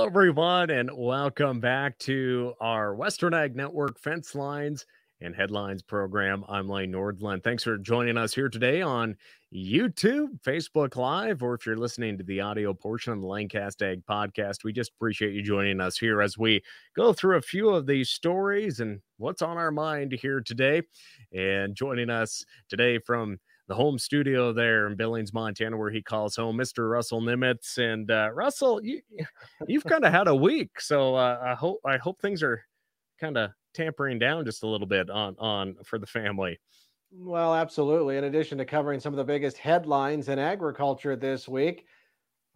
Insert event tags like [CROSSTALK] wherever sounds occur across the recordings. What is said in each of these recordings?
Hello, everyone, and welcome back to our Western Ag Network Fence Lines and Headlines program. I'm Lane Nordlund. Thanks for joining us here today on YouTube, Facebook Live, or if you're listening to the audio portion of the Lanecast Ag podcast, we just appreciate you joining us here as we go through a few of these stories and what's on our mind here today. And joining us today from the home studio there in Billings, Montana, where he calls home, Mr. Russell Nemetz. And uh, Russell, you you've kind of had a week, so uh, I hope I hope things are kind of tampering down just a little bit on on for the family. Well, absolutely. In addition to covering some of the biggest headlines in agriculture this week,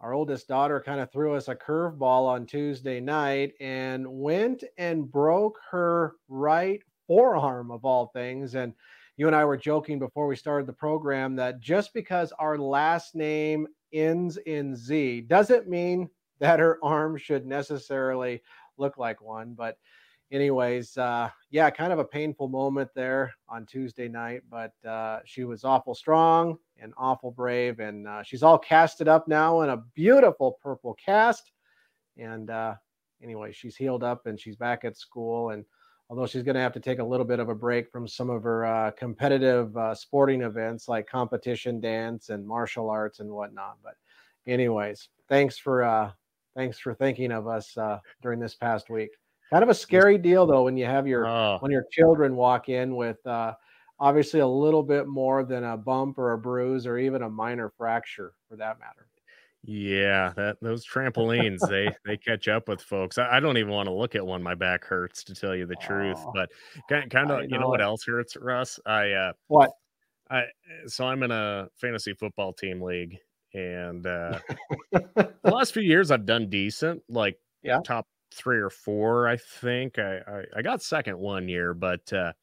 our oldest daughter kind of threw us a curveball on Tuesday night and went and broke her right forearm of all things and you and I were joking before we started the program that just because our last name ends in Z doesn't mean that her arm should necessarily look like one. But, anyways, uh, yeah, kind of a painful moment there on Tuesday night, but uh, she was awful strong and awful brave. And uh, she's all casted up now in a beautiful purple cast. And, uh, anyway, she's healed up and she's back at school. And although she's going to have to take a little bit of a break from some of her uh, competitive uh, sporting events like competition dance and martial arts and whatnot. But, anyways, thanks for uh, thanks for thinking of us uh, during this past week. Kind of a scary deal though when you have your oh. when your children walk in with uh, obviously a little bit more than a bump or a bruise or even a minor fracture for that matter. Yeah, that those trampolines they [LAUGHS] they catch up with folks. I, I, don't even want to look at one. My back hurts to tell you the truth. But kind kind of you know what else hurts, Russ? I uh what I so I'm in a fantasy football team league, and uh [LAUGHS] the last few years I've done decent, like yeah, top three or four. I think I I, I got second one year, but uh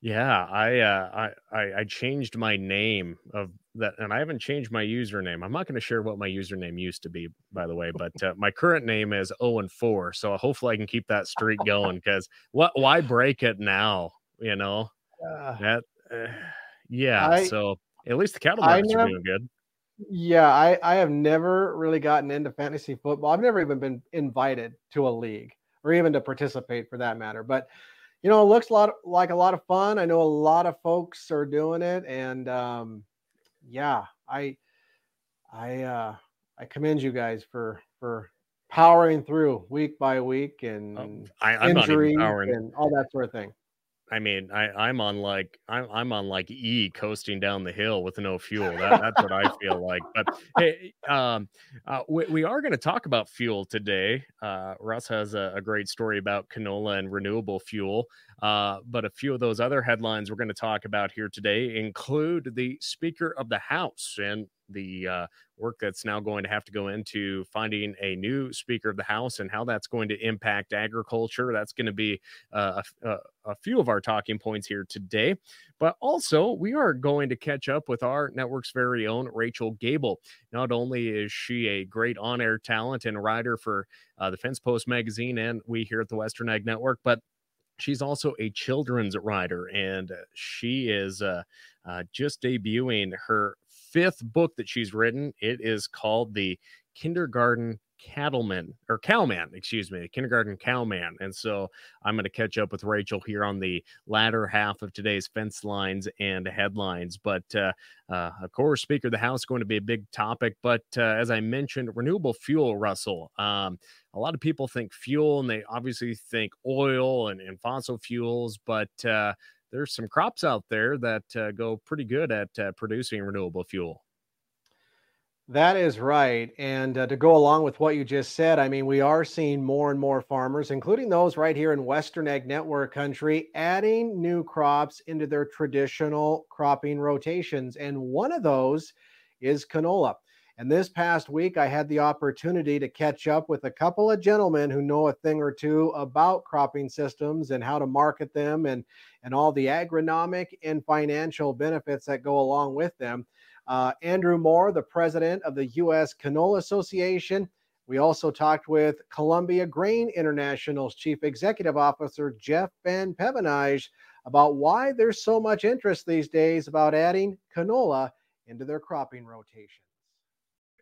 yeah, I uh I I, changed my name of that and I haven't changed my username. I'm not going to share what my username used to be, by the way, but uh, my current name is 0 and 4. So hopefully I can keep that streak going because what why break it now? You know, uh, that uh, yeah. I, so at least the cattle markets never, are doing good. Yeah, I I have never really gotten into fantasy football. I've never even been invited to a league or even to participate for that matter. But you know, it looks a lot like a lot of fun. I know a lot of folks are doing it, and um, yeah, I I uh I commend you guys for for powering through week by week and um, I, I'm injuries and all that sort of thing. I mean, I, I'm on like I'm I'm on like E coasting down the hill with no fuel. That, that's what I feel like. But hey, um, uh, we, we are going to talk about fuel today. Uh, Russ has a, a, great story about canola and renewable fuel. Uh, but a few of those other headlines we're going to talk about here today include the Speaker of the House and the uh, work that's now going to have to go into finding a new Speaker of the House and how that's going to impact agriculture. That's going to be uh, a, a, few of our talking points here today. But also, we are going to catch up with our network's very own Rachel Gabel. Not only is she a great on air talent and writer for uh, the Fence Post magazine and we here at the Western Ag Network, but she's also a children's writer and she is uh, uh, just debuting her fifth book that she's written. It is called The Kindergarten Cattleman or Cowman, excuse me, Kindergarten Cowman. And so I'm going to catch up with Rachel here on the latter half of today's fence lines and headlines. But uh, uh, of course, Speaker of the House going to be a big topic. But uh, as I mentioned, renewable fuel, Russell. Um, a lot of people think fuel and they obviously think oil and, and fossil fuels, but uh, there's some crops out there that uh, go pretty good at uh, producing renewable fuel. That is right. And uh, to go along with what you just said, I mean, we are seeing more and more farmers, including those right here in Western Ag Network country, adding new crops into their traditional cropping rotations. And one of those is canola. And this past week, I had the opportunity to catch up with a couple of gentlemen who know a thing or two about cropping systems and how to market them and, and all the agronomic and financial benefits that go along with them. Uh, Andrew Moore, the president of the U.S. Canola Association. We also talked with Columbia Grain International's chief executive officer, Jeff Van Pevenage, about why there's so much interest these days about adding canola into their cropping rotation.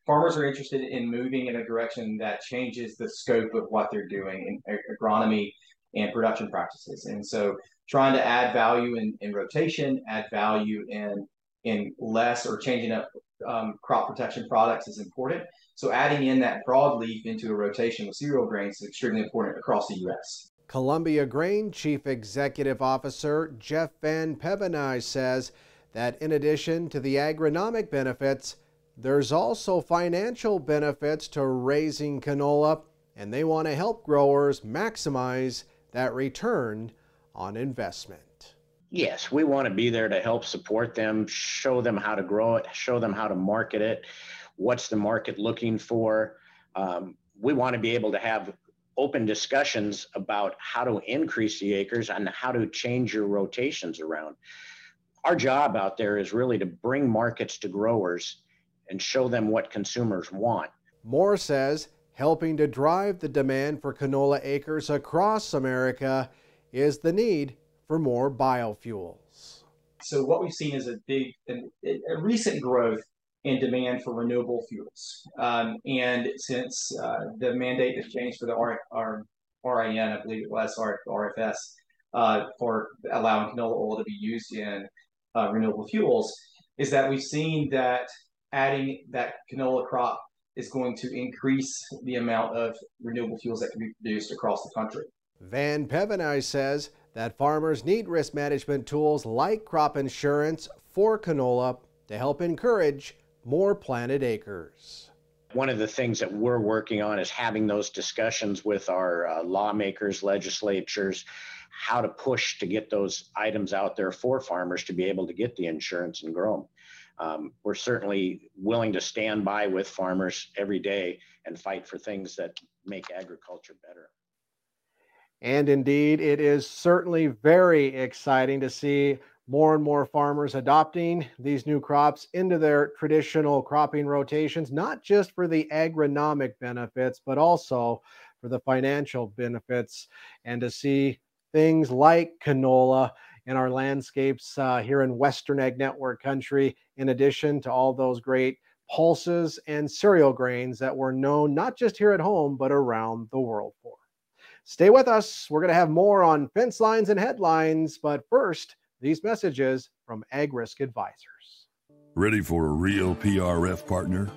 Farmers are interested in moving in a direction that changes the scope of what they're doing in agronomy and production practices. And so trying to add value in, in rotation, add value in in less or changing up um, crop protection products is important. So adding in that broadleaf into a rotation with cereal grains is extremely important across the U.S. Columbia Grain Chief Executive Officer Jeff Van Pevenage says that in addition to the agronomic benefits, there's also financial benefits to raising canola, and they want to help growers maximize that return on investment. Yes, we want to be there to help support them, show them how to grow it, show them how to market it, what's the market looking for. Um, we want to be able to have open discussions about how to increase the acres and how to change your rotations around. Our job out there is really to bring markets to growers and show them what consumers want. Moore says helping to drive the demand for canola acres across America is the need for more biofuels. So what we've seen is a big, a recent growth in demand for renewable fuels. Um, and since uh, the mandate has changed for the R, R, RIN, I believe it was, R, RFS, uh, for allowing canola oil to be used in uh, renewable fuels, is that we've seen that adding that canola crop is going to increase the amount of renewable fuels that can be produced across the country. Van Pevenage says that farmers need risk management tools like crop insurance for canola to help encourage more planted acres. One of the things that we're working on is having those discussions with our uh, lawmakers, legislatures, how to push to get those items out there for farmers to be able to get the insurance and grow them um, we're certainly willing to stand by with farmers every day and fight for things that make agriculture better. And indeed, it is certainly very exciting to see more and more farmers adopting these new crops into their traditional cropping rotations, not just for the agronomic benefits, but also for the financial benefits, and to see things like canola in our landscapes uh, here in Western Ag Network country, in addition to all those great pulses and cereal grains that we're known not just here at home, but around the world for. Stay with us. We're going to have more on fence lines and headlines, but first, these messages from Ag Risk Advisors. Ready for a real PRF partner?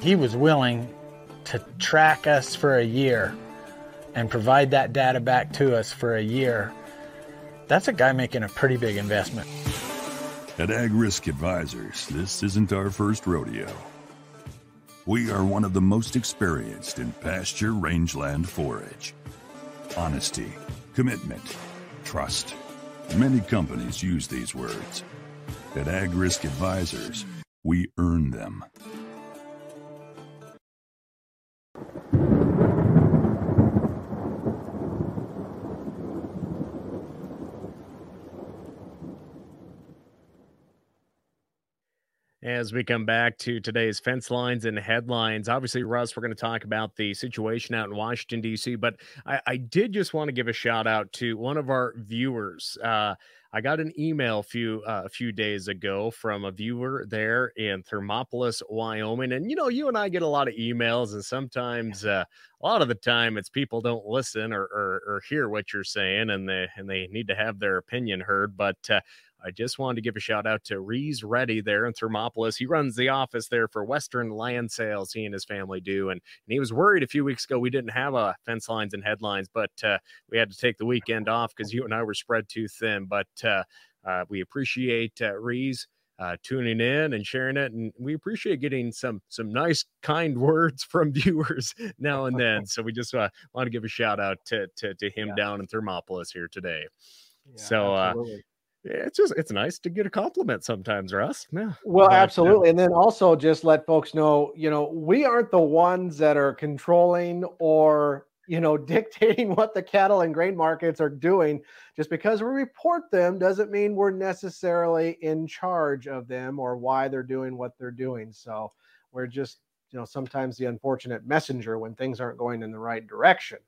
He was willing to track us for a year and provide that data back to us for a year that's a guy making a pretty big investment. At Ag Risk Advisors, this isn't our first rodeo. We are one of the most experienced in pasture rangeland forage. Honesty, commitment, trust. Many companies use these words. At Ag Risk Advisors, we earn them. As we come back to today's fence lines and headlines, obviously, Russ, we're going to talk about the situation out in Washington, D.C., but I, I did just want to give a shout out to one of our viewers. Uh, I got an email a few uh, a few days ago from a viewer there in Thermopolis, Wyoming, and you know, you and I get a lot of emails, and sometimes uh, a lot of the time it's people don't listen or, or, or hear what you're saying, and they and they need to have their opinion heard. But uh, I just wanted to give a shout out to Rees Reddy there in Thermopolis. He runs the office there for Western Land Sales. He and his family do, and, and he was worried a few weeks ago we didn't have a uh, fence lines and headlines, but uh, we had to take the weekend off because you and I were spread too thin. But uh, uh, we appreciate uh, Rees. Uh, tuning in and sharing it, and we appreciate getting some some nice, kind [LAUGHS] words from viewers [LAUGHS] now and then. So we just uh, want to give a shout out to to, to him yeah. down in Thermopolis here today. Yeah, so uh, it's just it's nice to get a compliment sometimes, Russ. Yeah. Well, absolutely. And then also just let folks know, you know, we aren't the ones that are controlling or you know [LAUGHS] dictating what the cattle and grain markets are doing. Just because we report them doesn't mean we're necessarily in charge of them or why they're doing what they're doing. So we're just, you know, sometimes the unfortunate messenger when things aren't going in the right direction.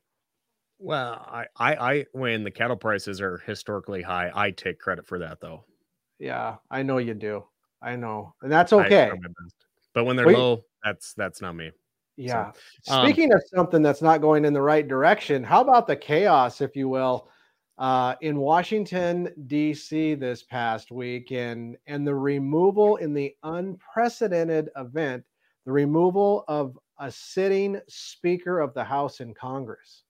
Well, I, I, I, when the cattle prices are historically high, I take credit for that though. Yeah, I know you do. I know, and that's okay. but when they're we, low, that's that's not me. Yeah. So, um, Speaking of something that's not going in the right direction, how about the chaos, if you will, uh, in Washington D.C. this past week, and and the removal in the unprecedented event, the removal of a sitting Speaker of the House in Congress.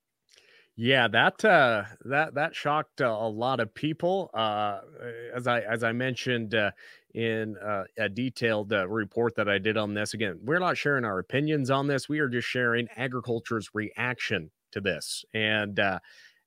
Yeah, that uh, that that shocked uh, a lot of people. Uh, as I as I mentioned uh, in uh, a detailed uh, report that I did on this. Again, we're not sharing our opinions on this. We are just sharing agriculture's reaction to this. And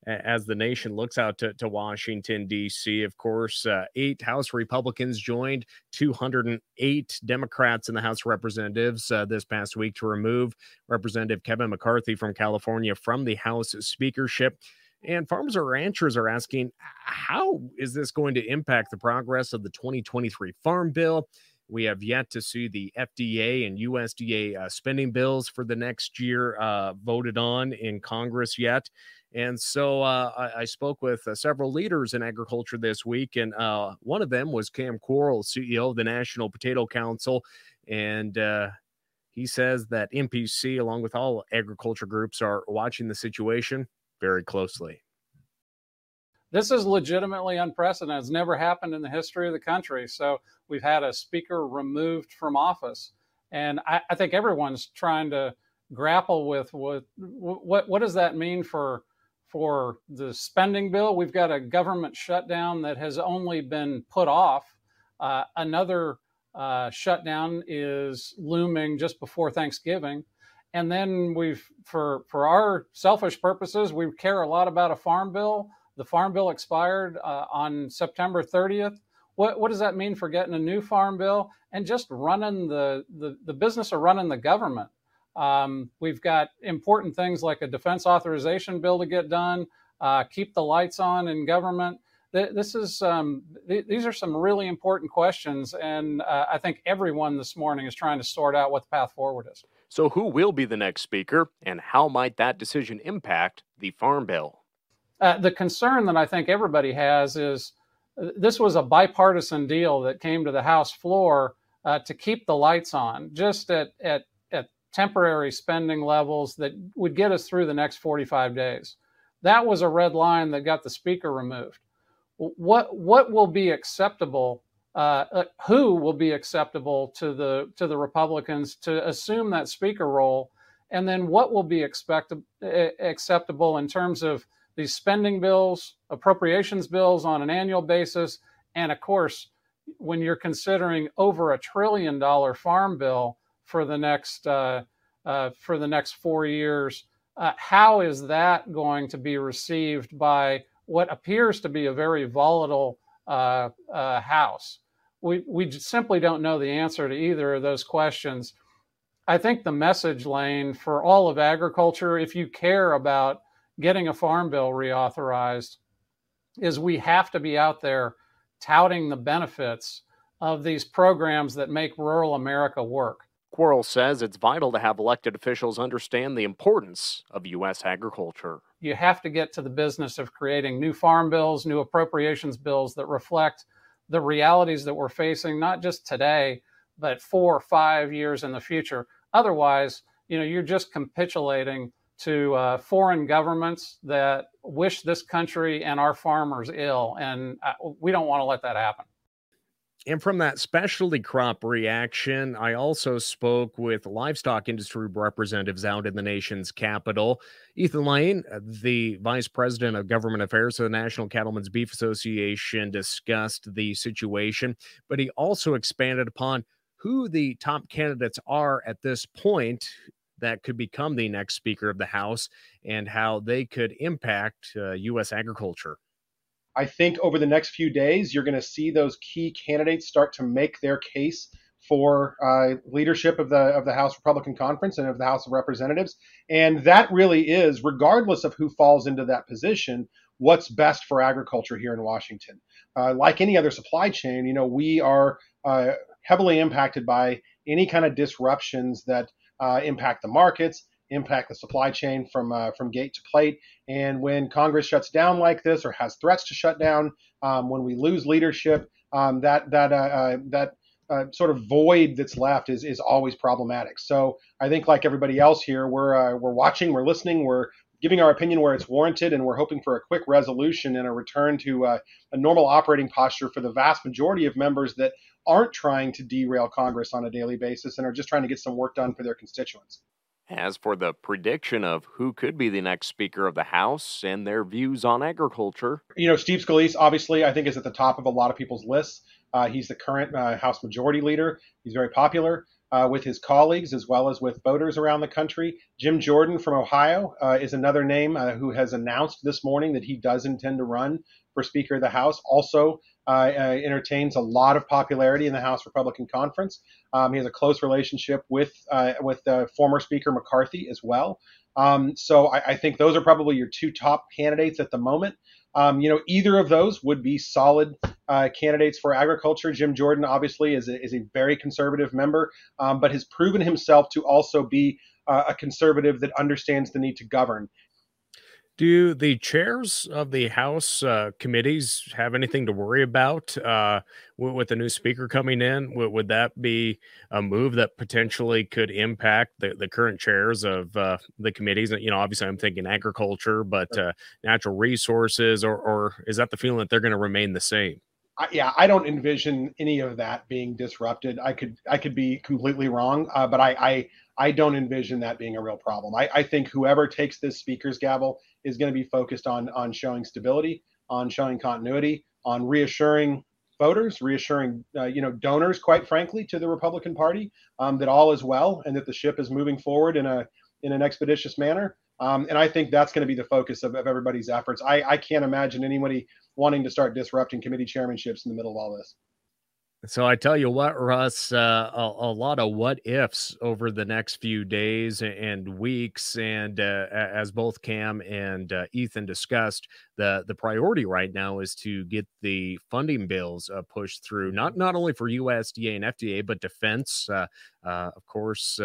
as the nation looks out to, to Washington, D.C., of course, uh, eight House Republicans joined 208 Democrats in the House of Representatives uh, this past week to remove Representative Kevin McCarthy from California from the House speakership. And farmers or ranchers are asking, how is this going to impact the progress of the 2023 Farm Bill? We have yet to see the FDA and USDA uh, spending bills for the next year uh, voted on in Congress yet. And so uh, I, I, spoke with uh, several leaders in agriculture this week, and uh, one of them was Cam Quarles, CEO of the National Potato Council. And uh, he says that NPC, along with all agriculture groups, are watching the situation very closely. This is legitimately unprecedented. It's never happened in the history of the country. So we've had a speaker removed from office. And I, I think everyone's trying to grapple with what, what what does that mean for for the spending bill. We've got a government shutdown that has only been put off. Uh, another uh, shutdown is looming just before Thanksgiving and then we've for for our selfish purposes we care a lot about a farm bill the farm bill expired uh, on september 30th what, what does that mean for getting a new farm bill and just running the the, the business of running the government? Um, we've got important things like a defense authorization bill to get done uh, keep the lights on in government. This is um, th- these are some really important questions and uh, i think everyone this morning is trying to sort out what the path forward is. So, who will be the next speaker, and how might that decision impact the Farm Bill? Uh, the concern that I think everybody has is uh, this was a bipartisan deal that came to the House floor uh, to keep the lights on, just at, at, at temporary spending levels that would get us through the next 45 days. That was a red line that got the speaker removed. What, what will be acceptable uh, uh, who will be acceptable to the to the Republicans to assume that speaker role, and then what will be expect, acceptable in terms of these spending bills, appropriations bills on an annual basis, and of course, when you're considering over a trillion dollar farm bill for the next uh, uh, for the next four years, uh, how is that going to be received by what appears to be a very volatile uh, House? we, we simply don't know the answer to either of those questions. I think the message lane for all of agriculture, if you care about getting a farm bill reauthorized, is we have to be out there touting the benefits of these programs that make rural America work. Quarles says it's vital to have elected officials understand the importance of U.S. agriculture. You have to get to the business of creating new farm bills, new appropriations bills that reflect the realities that we're facing, not just today, but four or five years in the future. Otherwise, you know, you're just capitulating to uh, foreign governments that wish this country and our farmers ill, and uh, we don't want to let that happen. And from that specialty crop reaction, I also spoke with livestock industry representatives out in the nation's capital. Ethan Lane, uh, the vice president of government affairs of the National Cattlemen's Beef Association, discussed the situation, but he also expanded upon who the top candidates are at this point that could become the next Speaker of the House and how they could impact uh, U.S. agriculture. I think over the next few days, you're going to see those key candidates start to make their case for uh, leadership of the of the House Republican Conference and of the House of Representatives, and that really is, regardless of who falls into that position, what's best for agriculture here in Washington. Uh, like any other supply chain, you know, we are uh, heavily impacted by any kind of disruptions that uh, impact the markets impact the supply chain from uh, from gate to plate. And when Congress shuts down like this or has threats to shut down, um, when we lose leadership, um, that that uh, uh, that uh, sort of void that's left is is always problematic. So I think, like everybody else here, we're uh, we're watching, we're listening, we're giving our opinion where it's warranted, and we're hoping for a quick resolution and a return to uh, a normal operating posture for the vast majority of members that aren't trying to derail Congress on a daily basis and are just trying to get some work done for their constituents. As for the prediction of who could be the next Speaker of the House and their views on agriculture, you know, Steve Scalise obviously I think is at the top of a lot of people's lists. Uh, he's the current uh, House Majority Leader. He's very popular uh, with his colleagues as well as with voters around the country. Jim Jordan from Ohio uh, is another name uh, who has announced this morning that he does intend to run for Speaker of the House. Also uh, entertains a lot of popularity in the House Republican Conference. Um, he has a close relationship with with former Speaker McCarthy as well. Um, so I, I, think those are probably your two top candidates at the moment. Um, you know, either of those would be solid uh, candidates for agriculture. Jim Jordan, obviously, is a, is a very conservative member, um, but has proven himself to also be uh, a conservative that understands the need to govern. Do the chairs of the House uh, committees have anything to worry about uh, with, with, the new speaker coming in? W- would that be a move that potentially could impact the, the current chairs of uh, the committees? You know, obviously, I'm thinking agriculture, but uh, natural resources, or, or is that the feeling that they're going to remain the same? I, yeah, I don't envision any of that being disrupted. I could I could be completely wrong, uh, but I, I I don't envision that being a real problem. I, I think whoever takes this speaker's gavel is going to be focused on on showing stability, on showing continuity, on reassuring voters, reassuring uh, you know donors, quite frankly, to the Republican Party um, that all is well and that the ship is moving forward in a in an expeditious manner. Um, and I think that's going to be the focus of, of everybody's efforts. I, I can't imagine anybody wanting to start disrupting committee chairmanships in the middle of all this. So I tell you what, Russ, uh, a, a, lot of what ifs over the next few days and weeks, and uh, as both Cam and uh, Ethan discussed, the the priority right now is to get the funding bills uh, pushed through, not not only for USDA and FDA, but defense, uh, uh, of course,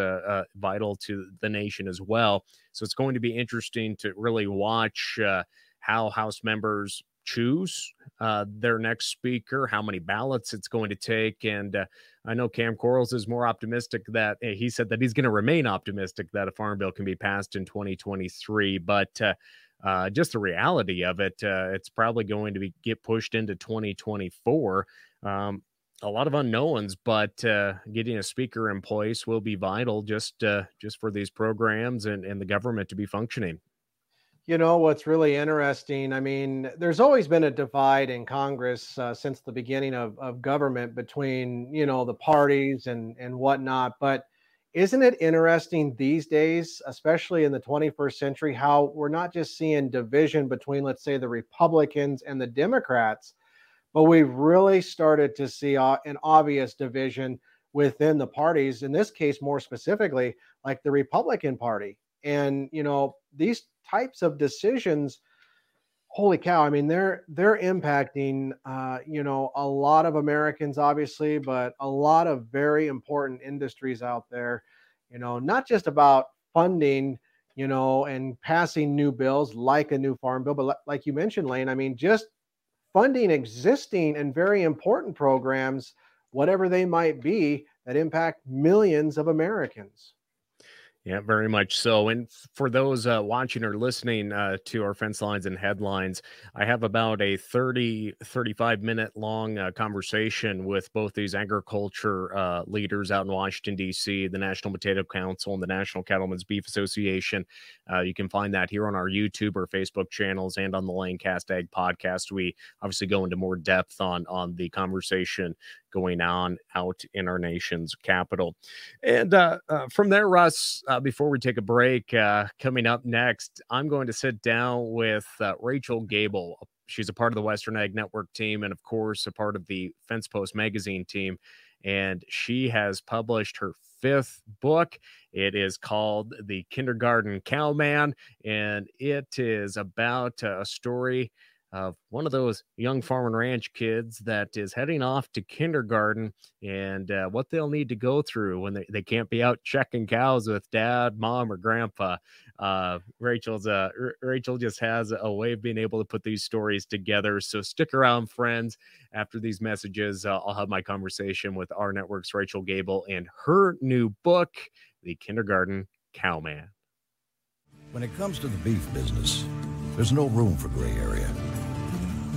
vital to the nation as well. So it's going to be interesting to really watch how House members choose uh, their next speaker, how many ballots it's going to take. And uh, I know Cam Quarles is more optimistic that eh, he said that he's going to remain optimistic that a farm bill can be passed in 2023. But uh, uh, just the reality of it, uh, it's probably going to be get pushed into 2024. Um, a lot of unknowns, but uh, getting a speaker in place will be vital just uh, just for these programs and, and the government to be functioning. You know what's really interesting? I mean, there's always been a divide in Congress uh, since the beginning of, of government between you know the parties and and whatnot. But isn't it interesting these days, especially in the 21st century, how we're not just seeing division between, let's say, the Republicans and the Democrats, but we've really started to see uh, an obvious division within the parties. In this case, more specifically, like the Republican Party. And you know, these types of decisions holy cow i mean they're they're impacting uh, you know a lot of americans obviously but a lot of very important industries out there you know not just about funding you know and passing new bills like a new farm bill but like you mentioned lane i mean just funding existing and very important programs whatever they might be that impact millions of americans yeah, very much so. And for those uh, watching or listening uh, to our fence lines and headlines, I have about a 30, 35 minute long uh, conversation with both these agriculture uh, leaders out in Washington, D.C., the National Potato Council and the National Cattlemen's Beef Association. Uh, you can find that here on our YouTube or Facebook channels and on the Lanecast Ag podcast. We obviously go into more depth on, on the conversation going on out in our nation's capital. And uh, uh, from there, Russ, uh, before we take a break, uh, coming up next, I'm going to sit down with uh, Rachel Gabel. She's a part of the Western Ag Network team and, of course, a part of the Fence Post magazine team. And she has published her fifth book. It is called The Kindergarten Cowman, and it is about a story of one of those young farm and ranch kids that is heading off to kindergarten and uh, what they'll need to go through when they, they can't be out checking cows with dad, mom, or grandpa. Uh, Rachel's uh, R- Rachel just has a way of being able to put these stories together. So stick around, friends. After these messages, uh, I'll have my conversation with our network's Rachel Gabel and her new book, The Kindergarten Cowman. When it comes to the beef business, there's no room for gray area.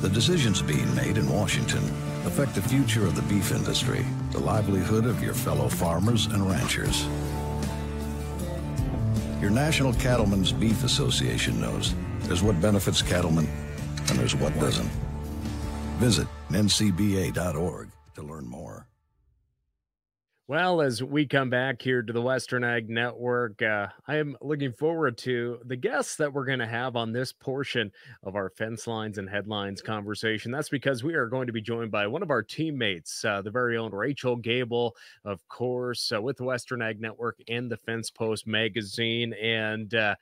The decisions being made in Washington affect the future of the beef industry, the livelihood of your fellow farmers and ranchers. Your National Cattlemen's Beef Association knows there's what benefits cattlemen and there's what doesn't. Visit ncba.org to learn more. Well, as we come back here to the Western Ag Network, uh, I am looking forward to the guests that we're going to have on this portion of our fence lines and headlines conversation. That's because we are going to be joined by one of our teammates, uh, the very own Rachel Gabel, of course, uh, with Western Ag Network and the Fence Post magazine. And uh,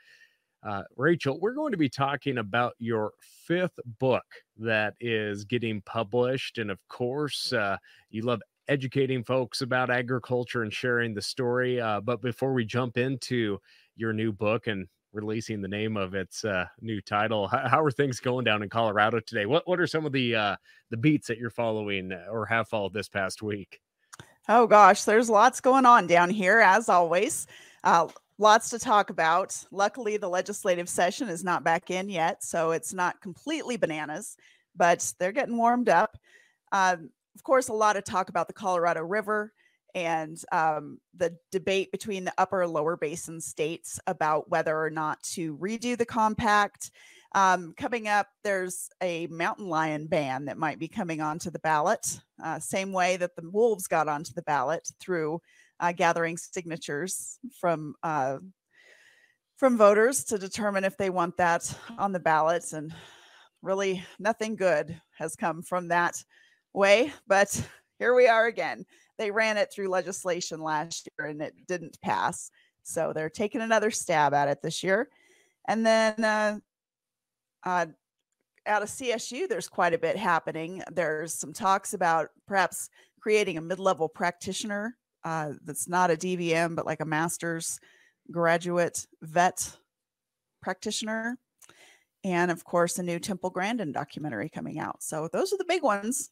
uh, Rachel, we're going to be talking about your fifth book that is getting published. And of course, uh, you love educating folks about agriculture and sharing the story. Uh, but before we jump into your new book and releasing the name of its uh, new title, how, how, are things going down in Colorado today? What What are some of the uh, the beats that you're following uh, or have followed this past week? Oh gosh, there's lots going on down here as always. Uh, lots to talk about. Luckily, the legislative session is not back in yet, so it's not completely bananas, but they're getting warmed up. Um, of course, a lot of talk about the Colorado River and um, the debate between the upper and lower basin states about whether or not to redo the compact. Um, coming up, there's a mountain lion ban that might be coming onto the ballot, uh, same way that the wolves got onto the ballot through uh, gathering signatures from uh, from voters to determine if they want that on the ballots. And really, nothing good has come from that way, but [LAUGHS] here we are again. They ran it through legislation last year and it didn't pass. So they're taking another stab at it this year. And then uh, uh, out of CSU, there's quite a bit happening. There's some talks about perhaps creating a mid level practitioner uh, that's not a DVM, but like a master's graduate vet practitioner. And of course, a new Temple Grandin documentary coming out. So those are the big ones.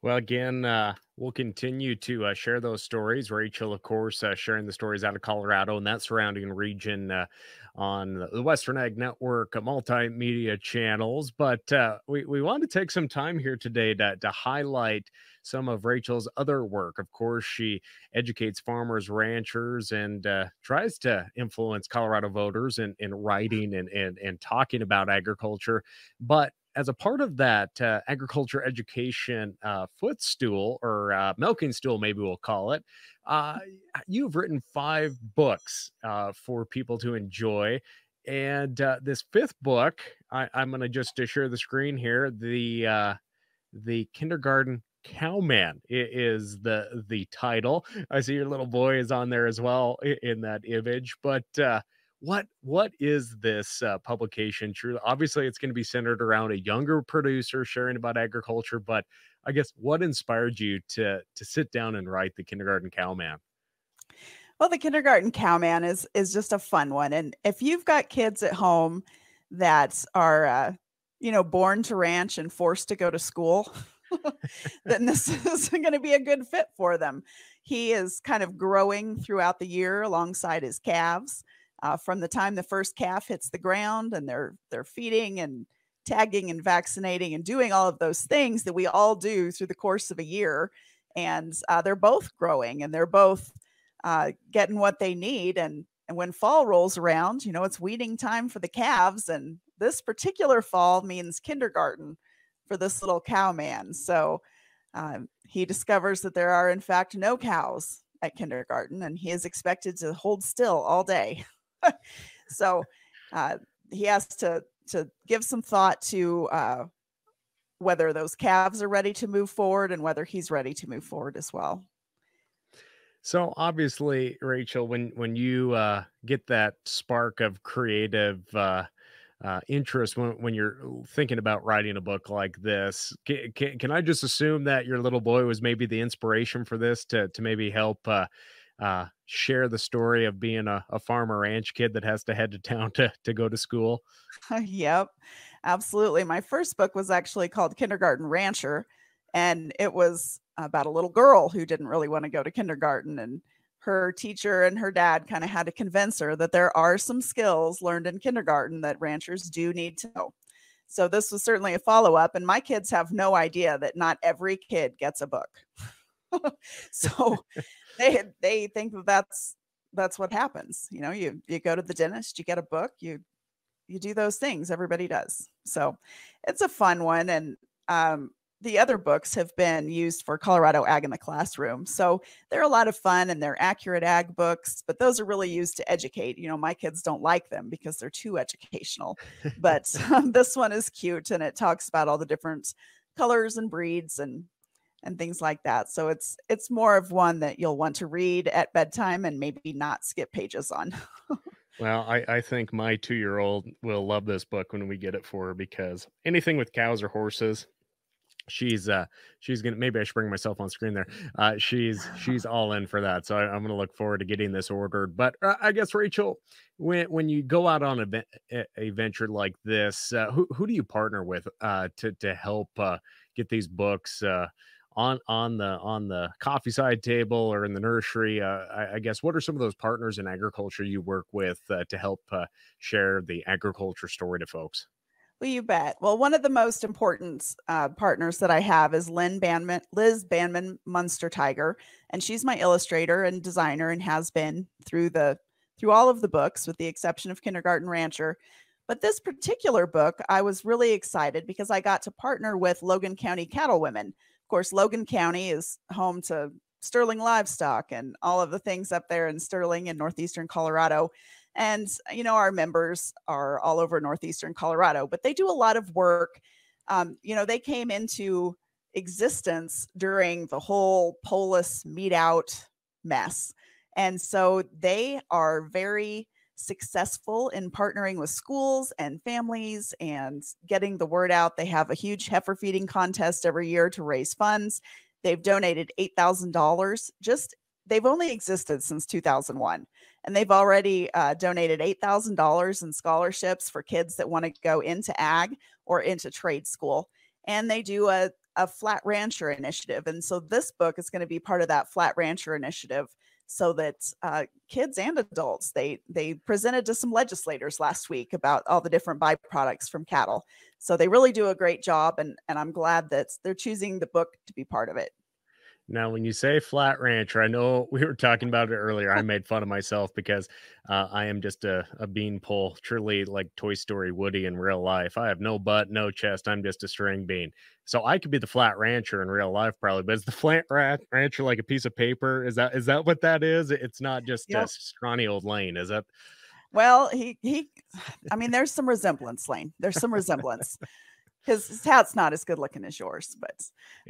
Well, again, uh, we'll continue to uh, share those stories. Rachel, of course, uh, sharing the stories out of Colorado and that surrounding region uh, on the Western Ag Network uh, multimedia channels. But uh, we, we want to take some time here today to, to highlight some of Rachel's other work. Of course, she educates farmers, ranchers, and tries to influence Colorado voters in, in writing and, and, and talking about agriculture. But as a part of that uh, agriculture education uh, footstool or uh, milking stool, maybe we'll call it, uh, you've written five books uh, for people to enjoy. And uh, this fifth book, I, am going to just share the screen here. The the kindergarten cowman is the the title. I see your little boy is on there as well in that image, but what what is this uh, publication true? Obviously it's going to be centered around a younger producer sharing about agriculture but i guess what inspired you to to sit down and write the kindergarten cowman? Well the kindergarten cowman is is just a fun one and if you've got kids at home that are uh, you know born to ranch and forced to go to school [LAUGHS] then this [LAUGHS] is going to be a good fit for them. He is kind of growing throughout the year alongside his calves uh, from the time the first calf hits the ground and they're they're feeding and tagging and vaccinating and doing all of those things that we all do through the course of a year and uh, they're both growing and they're both uh, getting what they need and and when fall rolls around you know it's weeding time for the calves and this particular fall means kindergarten for this little cow man. So um, he discovers that there are in fact no cows at kindergarten and he is expected to hold still all day [LAUGHS] [LAUGHS] so uh, he has to to give some thought to uh, whether those calves are ready to move forward and whether he's ready to move forward as well. So obviously, Rachel, when when you uh, get that spark of creative uh, uh, interest when, when you're thinking about writing a book like this. Can, can, can, I just assume that your little boy was maybe the inspiration for this to to maybe help uh, share the story of being a, a farmer ranch kid that has to head to town [LAUGHS] to to go to school? [LAUGHS] yep, absolutely. My first book was actually called Kindergarten Rancher, and it was about a little girl who didn't really want to go to kindergarten and her teacher and her dad kind of had to convince her that there are some skills learned in kindergarten that ranchers do need to know. So this was certainly a follow up and my kids have no idea that not every kid gets a book. [LAUGHS] [LAUGHS] so they they think that that's that's what happens. You know, you you go to the dentist, you get a book, you you do those things everybody does. So it's a fun one and um the other books have been used for Colorado Ag in the Classroom. So they're a lot of fun and they're accurate ag books, but those are really used to educate. You know, my kids don't like them because they're too educational. [LAUGHS] but um, [LAUGHS] this one is cute and it talks about all the different colors and breeds and and things like that. So it's it's more of one that you'll want to read at bedtime and maybe not skip pages on. [LAUGHS] Well, I, I think my two year old will love this book when we get it for her because anything with cows or horses, she's uh she's gonna maybe i should bring myself on screen there uh she's she's [LAUGHS] all in for that so I, am gonna look forward to getting this ordered but uh, i guess rachel when when you go out on a, a venture like this uh, who, who do you partner with uh to to help uh get these books uh on on the on the coffee side table or in the nursery uh, I, I, guess what are some of those partners in agriculture you work with uh, to help uh, share the agriculture story to folks well, you bet. Well, one of the most important uh, partners that I have is Lynn Bandman, Liz Bandman Munsterteiger, and she's my illustrator and designer and has been through the through all of the books, with the exception of Kindergarten Rancher. But this particular book, I was really excited because I got to partner with Logan County Cattle Women. Of course, Logan County is home to Sterling Livestock and all of the things up there in Sterling and northeastern Colorado. And, you know, our members are all over Northeastern Colorado, but they do a lot of work. Um, you know, they came into existence during the whole Polis MeatOut mess. And so they are very successful in partnering with schools and families and getting the word out. They have a huge heifer feeding contest every year to raise funds. They've donated $8,000 just they've only existed since 2001 and they've already uh, donated $8,000 in scholarships for kids that want to go into ag or into trade school. And they do a, a flat rancher initiative. And so this book is going to be part of that flat rancher initiative so that uh, kids and adults they they presented to some legislators last week about all the different byproducts from cattle. So they really do a great job and and i'm glad that they're choosing the book to be part of it now, when you say flat rancher, I know [LAUGHS] we were talking about it earlier. I made fun of myself because uh, I am just a, a beanpole, truly like Toy Story Woody in real life. I have no butt, no chest. I'm just a string bean. So I could be the flat rancher in real life, probably. But is the flat rancher like a piece of paper? Is that is that what that is? It's not just yep. a scrawny old lane, is it? Well, he he. I mean, [LAUGHS] there's some resemblance, Lane. There's some resemblance. His, his hat's not as good looking as yours, but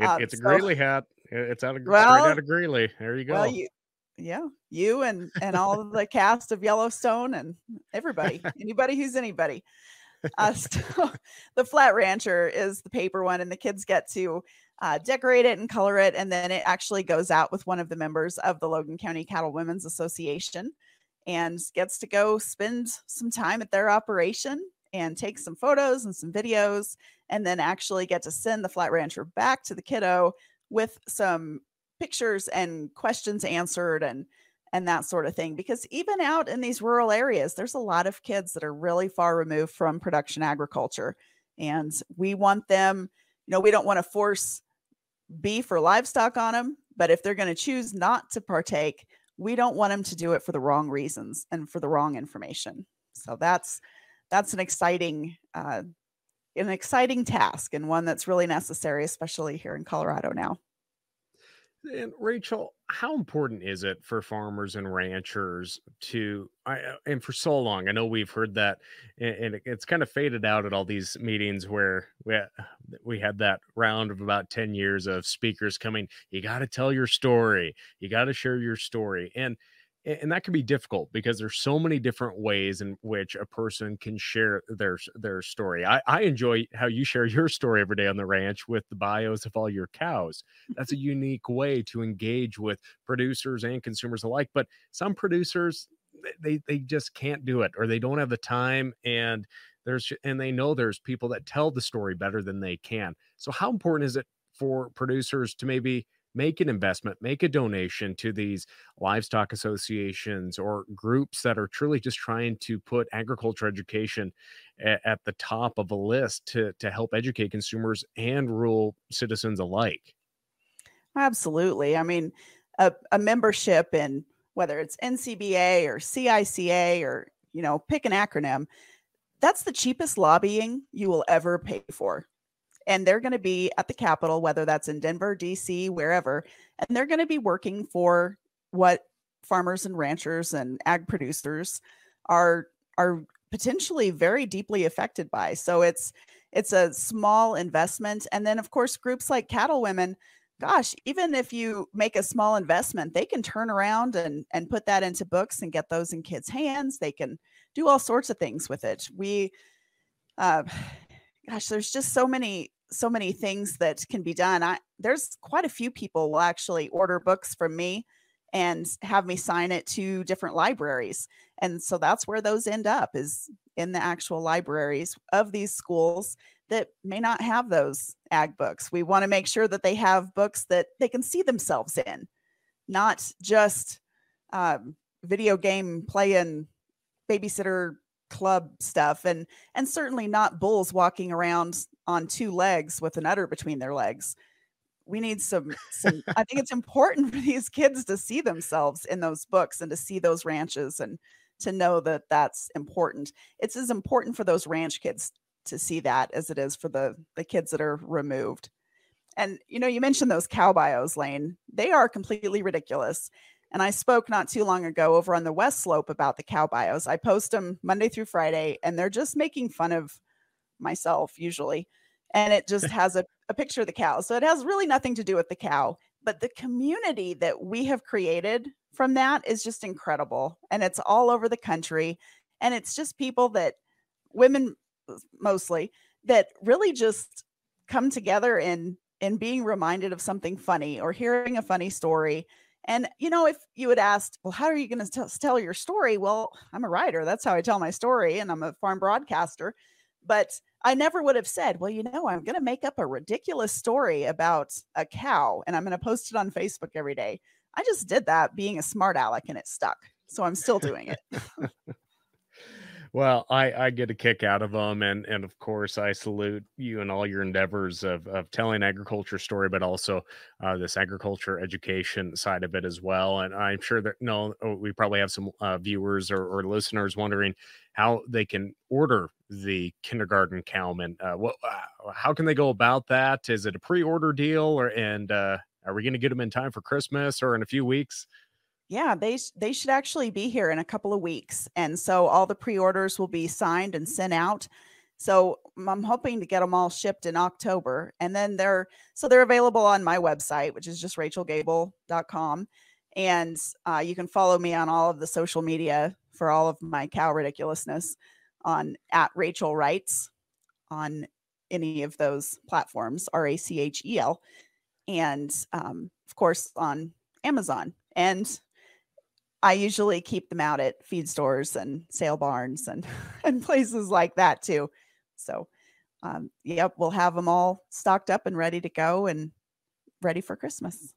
uh, it, it's a so, Greeley hat. It's out of well, out of Greeley. There you go. Well, you, yeah, you and and all the cast of Yellowstone and everybody, [LAUGHS] anybody who's anybody. Uh, [LAUGHS] so the Flat Rancher is the paper one, and the kids get to uh, decorate it and color it, and then it actually goes out with one of the members of the Logan County Cattle Women's Association, and gets to go spend some time at their operation and take some photos and some videos and then actually get to send the flat rancher back to the kiddo with some pictures and questions answered and and that sort of thing because even out in these rural areas there's a lot of kids that are really far removed from production agriculture and we want them you know we don't want to force beef or livestock on them but if they're going to choose not to partake we don't want them to do it for the wrong reasons and for the wrong information. So that's that's an exciting uh, an exciting task and one that's really necessary, especially here in Colorado now. And Rachel, how important is it for farmers and ranchers to, I, uh, and for so long, I know we've heard that, and it's kind of faded out at all these meetings where we we had that round of about ten years of speakers coming. You got to tell your story. You got to share your story, and and that can be difficult because there's so many different ways in which a person can share their their story. I, I enjoy how you share [LAUGHS] your story every day on the ranch with the bios of all your cows. That's a [LAUGHS] unique way to engage with producers and consumers alike. But some producers they they just can't do it or they don't have the time and there's and they know there's people that tell the story better than they can. So how important is it for producers to maybe make an investment, make a donation to these livestock associations or groups that are truly just trying to put agriculture education at, at the top of a list to, to help educate consumers and rural citizens alike. Absolutely. I mean, a, a membership in whether it's NCBA or CICA or, you know, pick an acronym, that's the cheapest lobbying you will ever pay for and they're going to be at the Capitol, whether that's in Denver, DC, wherever, and they're going to be working for what farmers and ranchers and ag producers are are potentially very deeply affected by. So it's it's a small investment, and then of course groups like Cattle Women. Gosh, even if you make a small investment, they can turn around and and put that into books and get those in kids' hands. They can do all sorts of things with it. We, uh, [SIGHS] gosh, there's just so many so many things that can be done. I there's quite a few people will actually order books from me and have me sign it to different libraries. And so that's where those end up is in the actual libraries of these schools that may not have those ag books. We want to make sure that they have books that they can see themselves in, not just um, video game playing babysitter club stuff and and certainly not bulls walking around on two legs with an udder between their legs. We need some some [LAUGHS] i think it's important for these kids to see themselves in those books and to see those ranches and to know that that's important. It's as important for those ranch kids to see that as it is for the the kids that are removed. And you know you mentioned those cow bios lane. They are completely ridiculous. And I spoke not too long ago over on the West Slope about the cow bios. I post them Monday through Friday, and they're just making fun of myself usually. And it just [LAUGHS] has a, a picture of the cow. So it has really nothing to do with the cow. But the community that we have created from that is just incredible. And it's all over the country. And it's just people that, women uh, mostly, that really just come together in in being reminded of something funny or hearing a funny story and, you know, if you had asked, well, how are you going to tell your story? Well, I'm a writer. That's how I tell my story. And I'm a farm broadcaster. But I never would have said, well, you know, I'm going to make up a ridiculous story about a cow and I'm going to post it on Facebook every day. I just did that being a smart aleck and it stuck. So I'm still doing it. [LAUGHS] Well, I, I get a kick out of them, and and of course I salute you and all your endeavors of of telling agriculture story, but also uh, this agriculture education side of it as well. And I'm sure that no, oh, we probably have some uh, viewers or, or, listeners wondering how they can order the kindergarten cowman. Uh, what, uh, how can they go about that? Is it a pre-order deal, or and uh, are we going to get them in time for Christmas or in a few weeks? Yeah, they they should actually be here in a couple of weeks, and so all the pre-orders will be signed and sent out. So I'm hoping to get them all shipped in October, and then they're so they're available on my website, which is just rachelgabel.com, and uh, you can follow me on all of the social media for all of my cow ridiculousness on at Rachel Writes on any of those platforms, R A C H E L, and um, of course on Amazon and I usually keep them out at feed stores and sale barns and [LAUGHS] and places like that too. So, um, yep, we'll have them all stocked up and ready to go and ready for Christmas.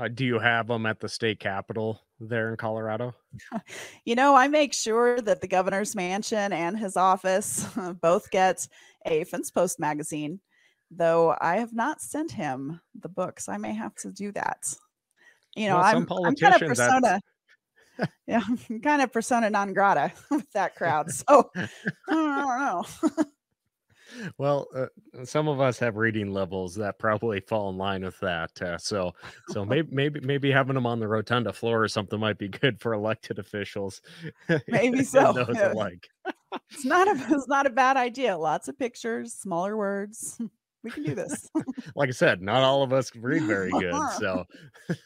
Uh, do you have them at the state capitol there in Colorado? [LAUGHS] you know, I make sure that the governor's mansion and his office [LAUGHS] both get a fence post magazine, though I have not sent him the books. I may have to do that. You know, well, I'm, I'm kind of persona [LAUGHS] yeah, I'm kind of persona non grata with that crowd. So I don't know. Well, uh, some of us have reading levels that probably fall in line with that. Uh, so, so [LAUGHS] maybe maybe maybe having them on the rotunda floor or something might be good for elected officials. [LAUGHS] Maybe so. those [LAUGHS] alike. it's not a it's not a bad idea. Lots of pictures, smaller words. We can do this. [LAUGHS] like I said, not all of us read [LAUGHS] very good. So,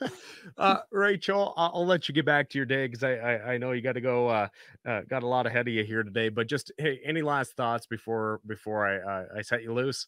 [LAUGHS] uh, Rachel, I'll, I'll, let you get back to your day because I, I, I know you got to go. Uh, uh, got a lot ahead of you here today. But just hey, any last thoughts before before I I set you loose?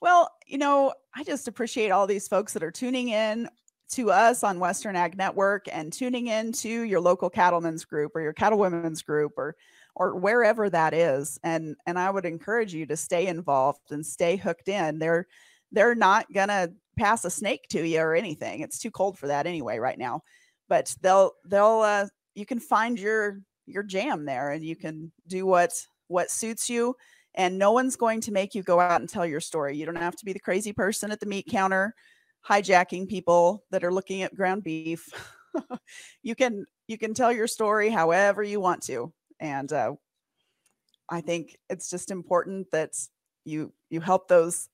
Well, you know, I just appreciate all these folks that are tuning in to us on Western Ag Network and tuning in to your local cattlemen's group or your cattle women's group or or wherever that is and and i would encourage you to stay involved and stay hooked in. They're they're not gonna pass a snake to you or anything it's too cold for that anyway right now but they'll they'll uh you can find your your jam there and you can do what what suits you and no one's going to make you go out and tell your story. You don't have to be the crazy person at the meat counter hijacking people that are looking at ground beef. [LAUGHS] You can you can tell your story however you want to and uh, I think it's just important that you you help those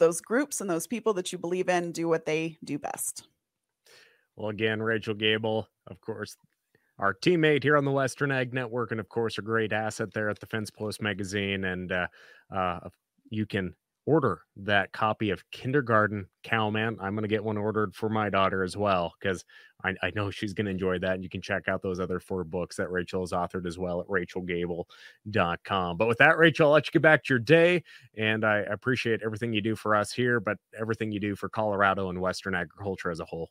those groups and those people that you believe in do what they do best. Well, again, Rachel Gabel, of course, our teammate here on the Western Ag Network, and of course, a great asset there at the Fence Post magazine. And uh, uh, you can order that copy of Kindergarten Cowman. I'm going to get one ordered for my daughter as well because I, I, know she's going to enjoy that. And you can check out those other four books that Rachel has authored as well at rachelgabel.com. But with that, Rachel, I'll let you get back to your day. And I appreciate everything you do for us here, but everything you do for Colorado and Western agriculture as a whole.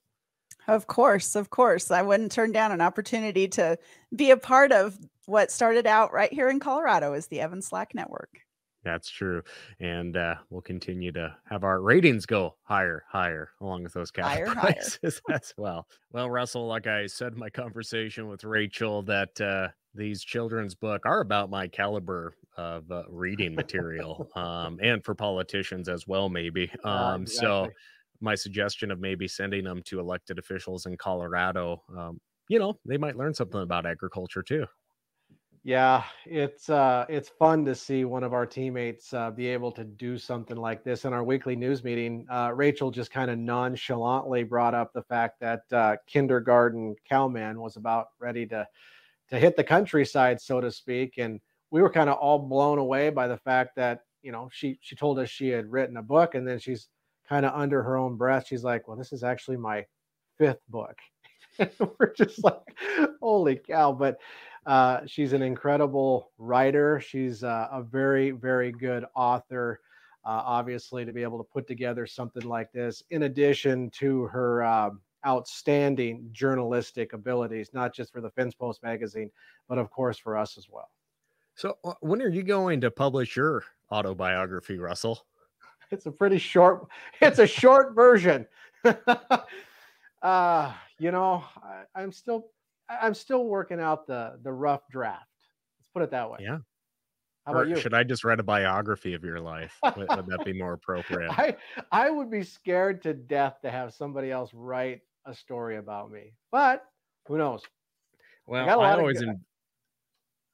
Of course, of course. I wouldn't turn down an opportunity to be a part of what started out right here in Colorado as the Evan Slack Network. That's true. And uh, we'll continue to have our ratings go higher, higher, along with those [LAUGHS] higher, prices higher. as well. Well, Russell, like I said in my conversation with Rachel, that uh, these children's book are about my caliber of uh, reading material [LAUGHS] um, and for politicians as well, maybe. Um, exactly. So, my suggestion of maybe sending them to elected officials in Colorado, um, you know, they might learn something about agriculture too. Yeah, it's uh, it's fun to see one of our teammates uh, be able to do something like this. In our weekly news meeting, uh, Rachel just kind of nonchalantly brought up the fact that uh, kindergarten cowman was about ready to to hit the countryside, so to speak, and we were kind of all blown away by the fact that you know she she told us she had written a book, and then she's kind of under her own breath, she's like, "Well, this is actually my fifth book." [LAUGHS] we're just like, "Holy cow!" But uh, she's an incredible writer. She's uh, a very, very good author. Uh, obviously, to be able to put together something like this, in addition to her um, outstanding journalistic abilities, not just for the Fence Post magazine, but of course for us as well. So, uh, when are you going to publish your autobiography, Russell? [LAUGHS] It's a pretty short. It's a short version. [LAUGHS] uh, you know, I, I'm still I'm still working out the the rough draft. Let's put it that way. Yeah. How about or you? Should I just write a biography of your life? would, would that be more appropriate? [LAUGHS] I I would be scared to death to have somebody else write a story about me, but who knows? Well, I, I always. In,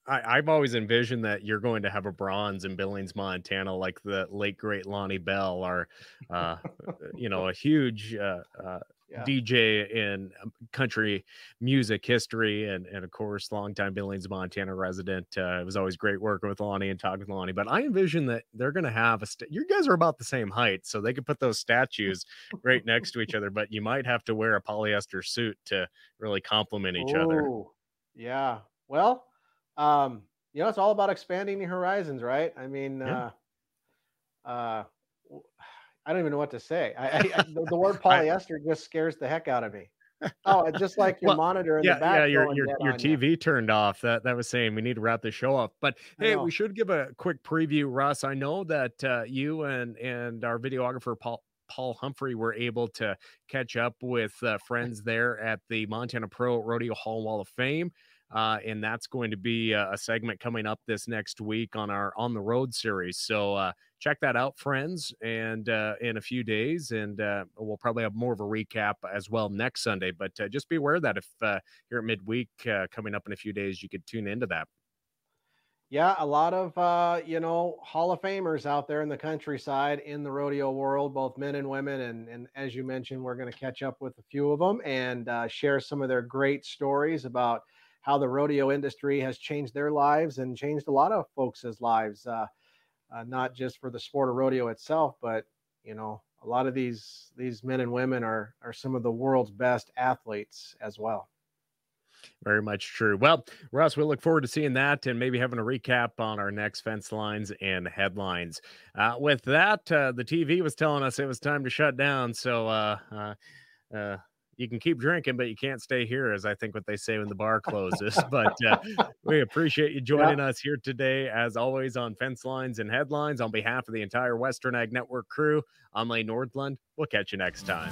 I, have always envisioned that you're going to have a bronze in Billings, Montana, like the late great Lonnie Bell, or uh, [LAUGHS] you know, a huge uh, uh, yeah. DJ in um, country music history, and and of course, longtime Billings, Montana resident. Uh, it was always great working with Lonnie and talking with Lonnie. But I envision that they're going to have a. St- you guys are about the same height, so they could put those statues right next to each other. But you might have to wear a polyester suit to really complement each Ooh, other. Yeah. Well, um, you know, it's all about expanding your horizons, right? I mean, yeah. uh, uh I don't even know what to say. I, I, the, the, word [LAUGHS] polyester just scares the heck out of me. Oh, just like your well, monitor in yeah, the back. Yeah, your your, your TV you. turned off. That that was saying we need to wrap the show up. But hey, we should give a quick preview, Russ. I know that uh, you and and our videographer Paul Paul Humphrey were able to catch up with uh, friends there at the Montana Pro Rodeo Hall Wall of Fame. Uh, and that's going to be a, a, segment coming up this next week on our on the road series. So uh, check that out, friends, and uh, in a few days, and uh, we'll probably have more of a recap as well next Sunday. But uh, just be aware that if uh, you're at midweek coming up in a few days, you could tune into that. Yeah, a lot of you know Hall of Famers out there in the countryside in the rodeo world, both men and women, and and as you mentioned, we're going to catch up with a few of them and share some of their great stories about how the rodeo industry has changed their lives and changed a lot of folks' lives. Uh, uh, not just for the sport of rodeo itself, but you know, a lot of these these men and women are are some of the world's best athletes as well. Very much true. Well, Russ, we look forward to seeing that and maybe having a recap on our next fence lines and headlines. Uh, with that, uh, the TV was telling us it was time to shut down. So, uh, uh, uh you can keep drinking, but you can't stay here, as I think what they say when the bar [LAUGHS] closes. but uh, we appreciate you joining yeah. us here today, as always, on Fence Lines and Headlines. On behalf of the entire Western Ag Network crew, I'm Lane Nordlund. We'll catch you next time.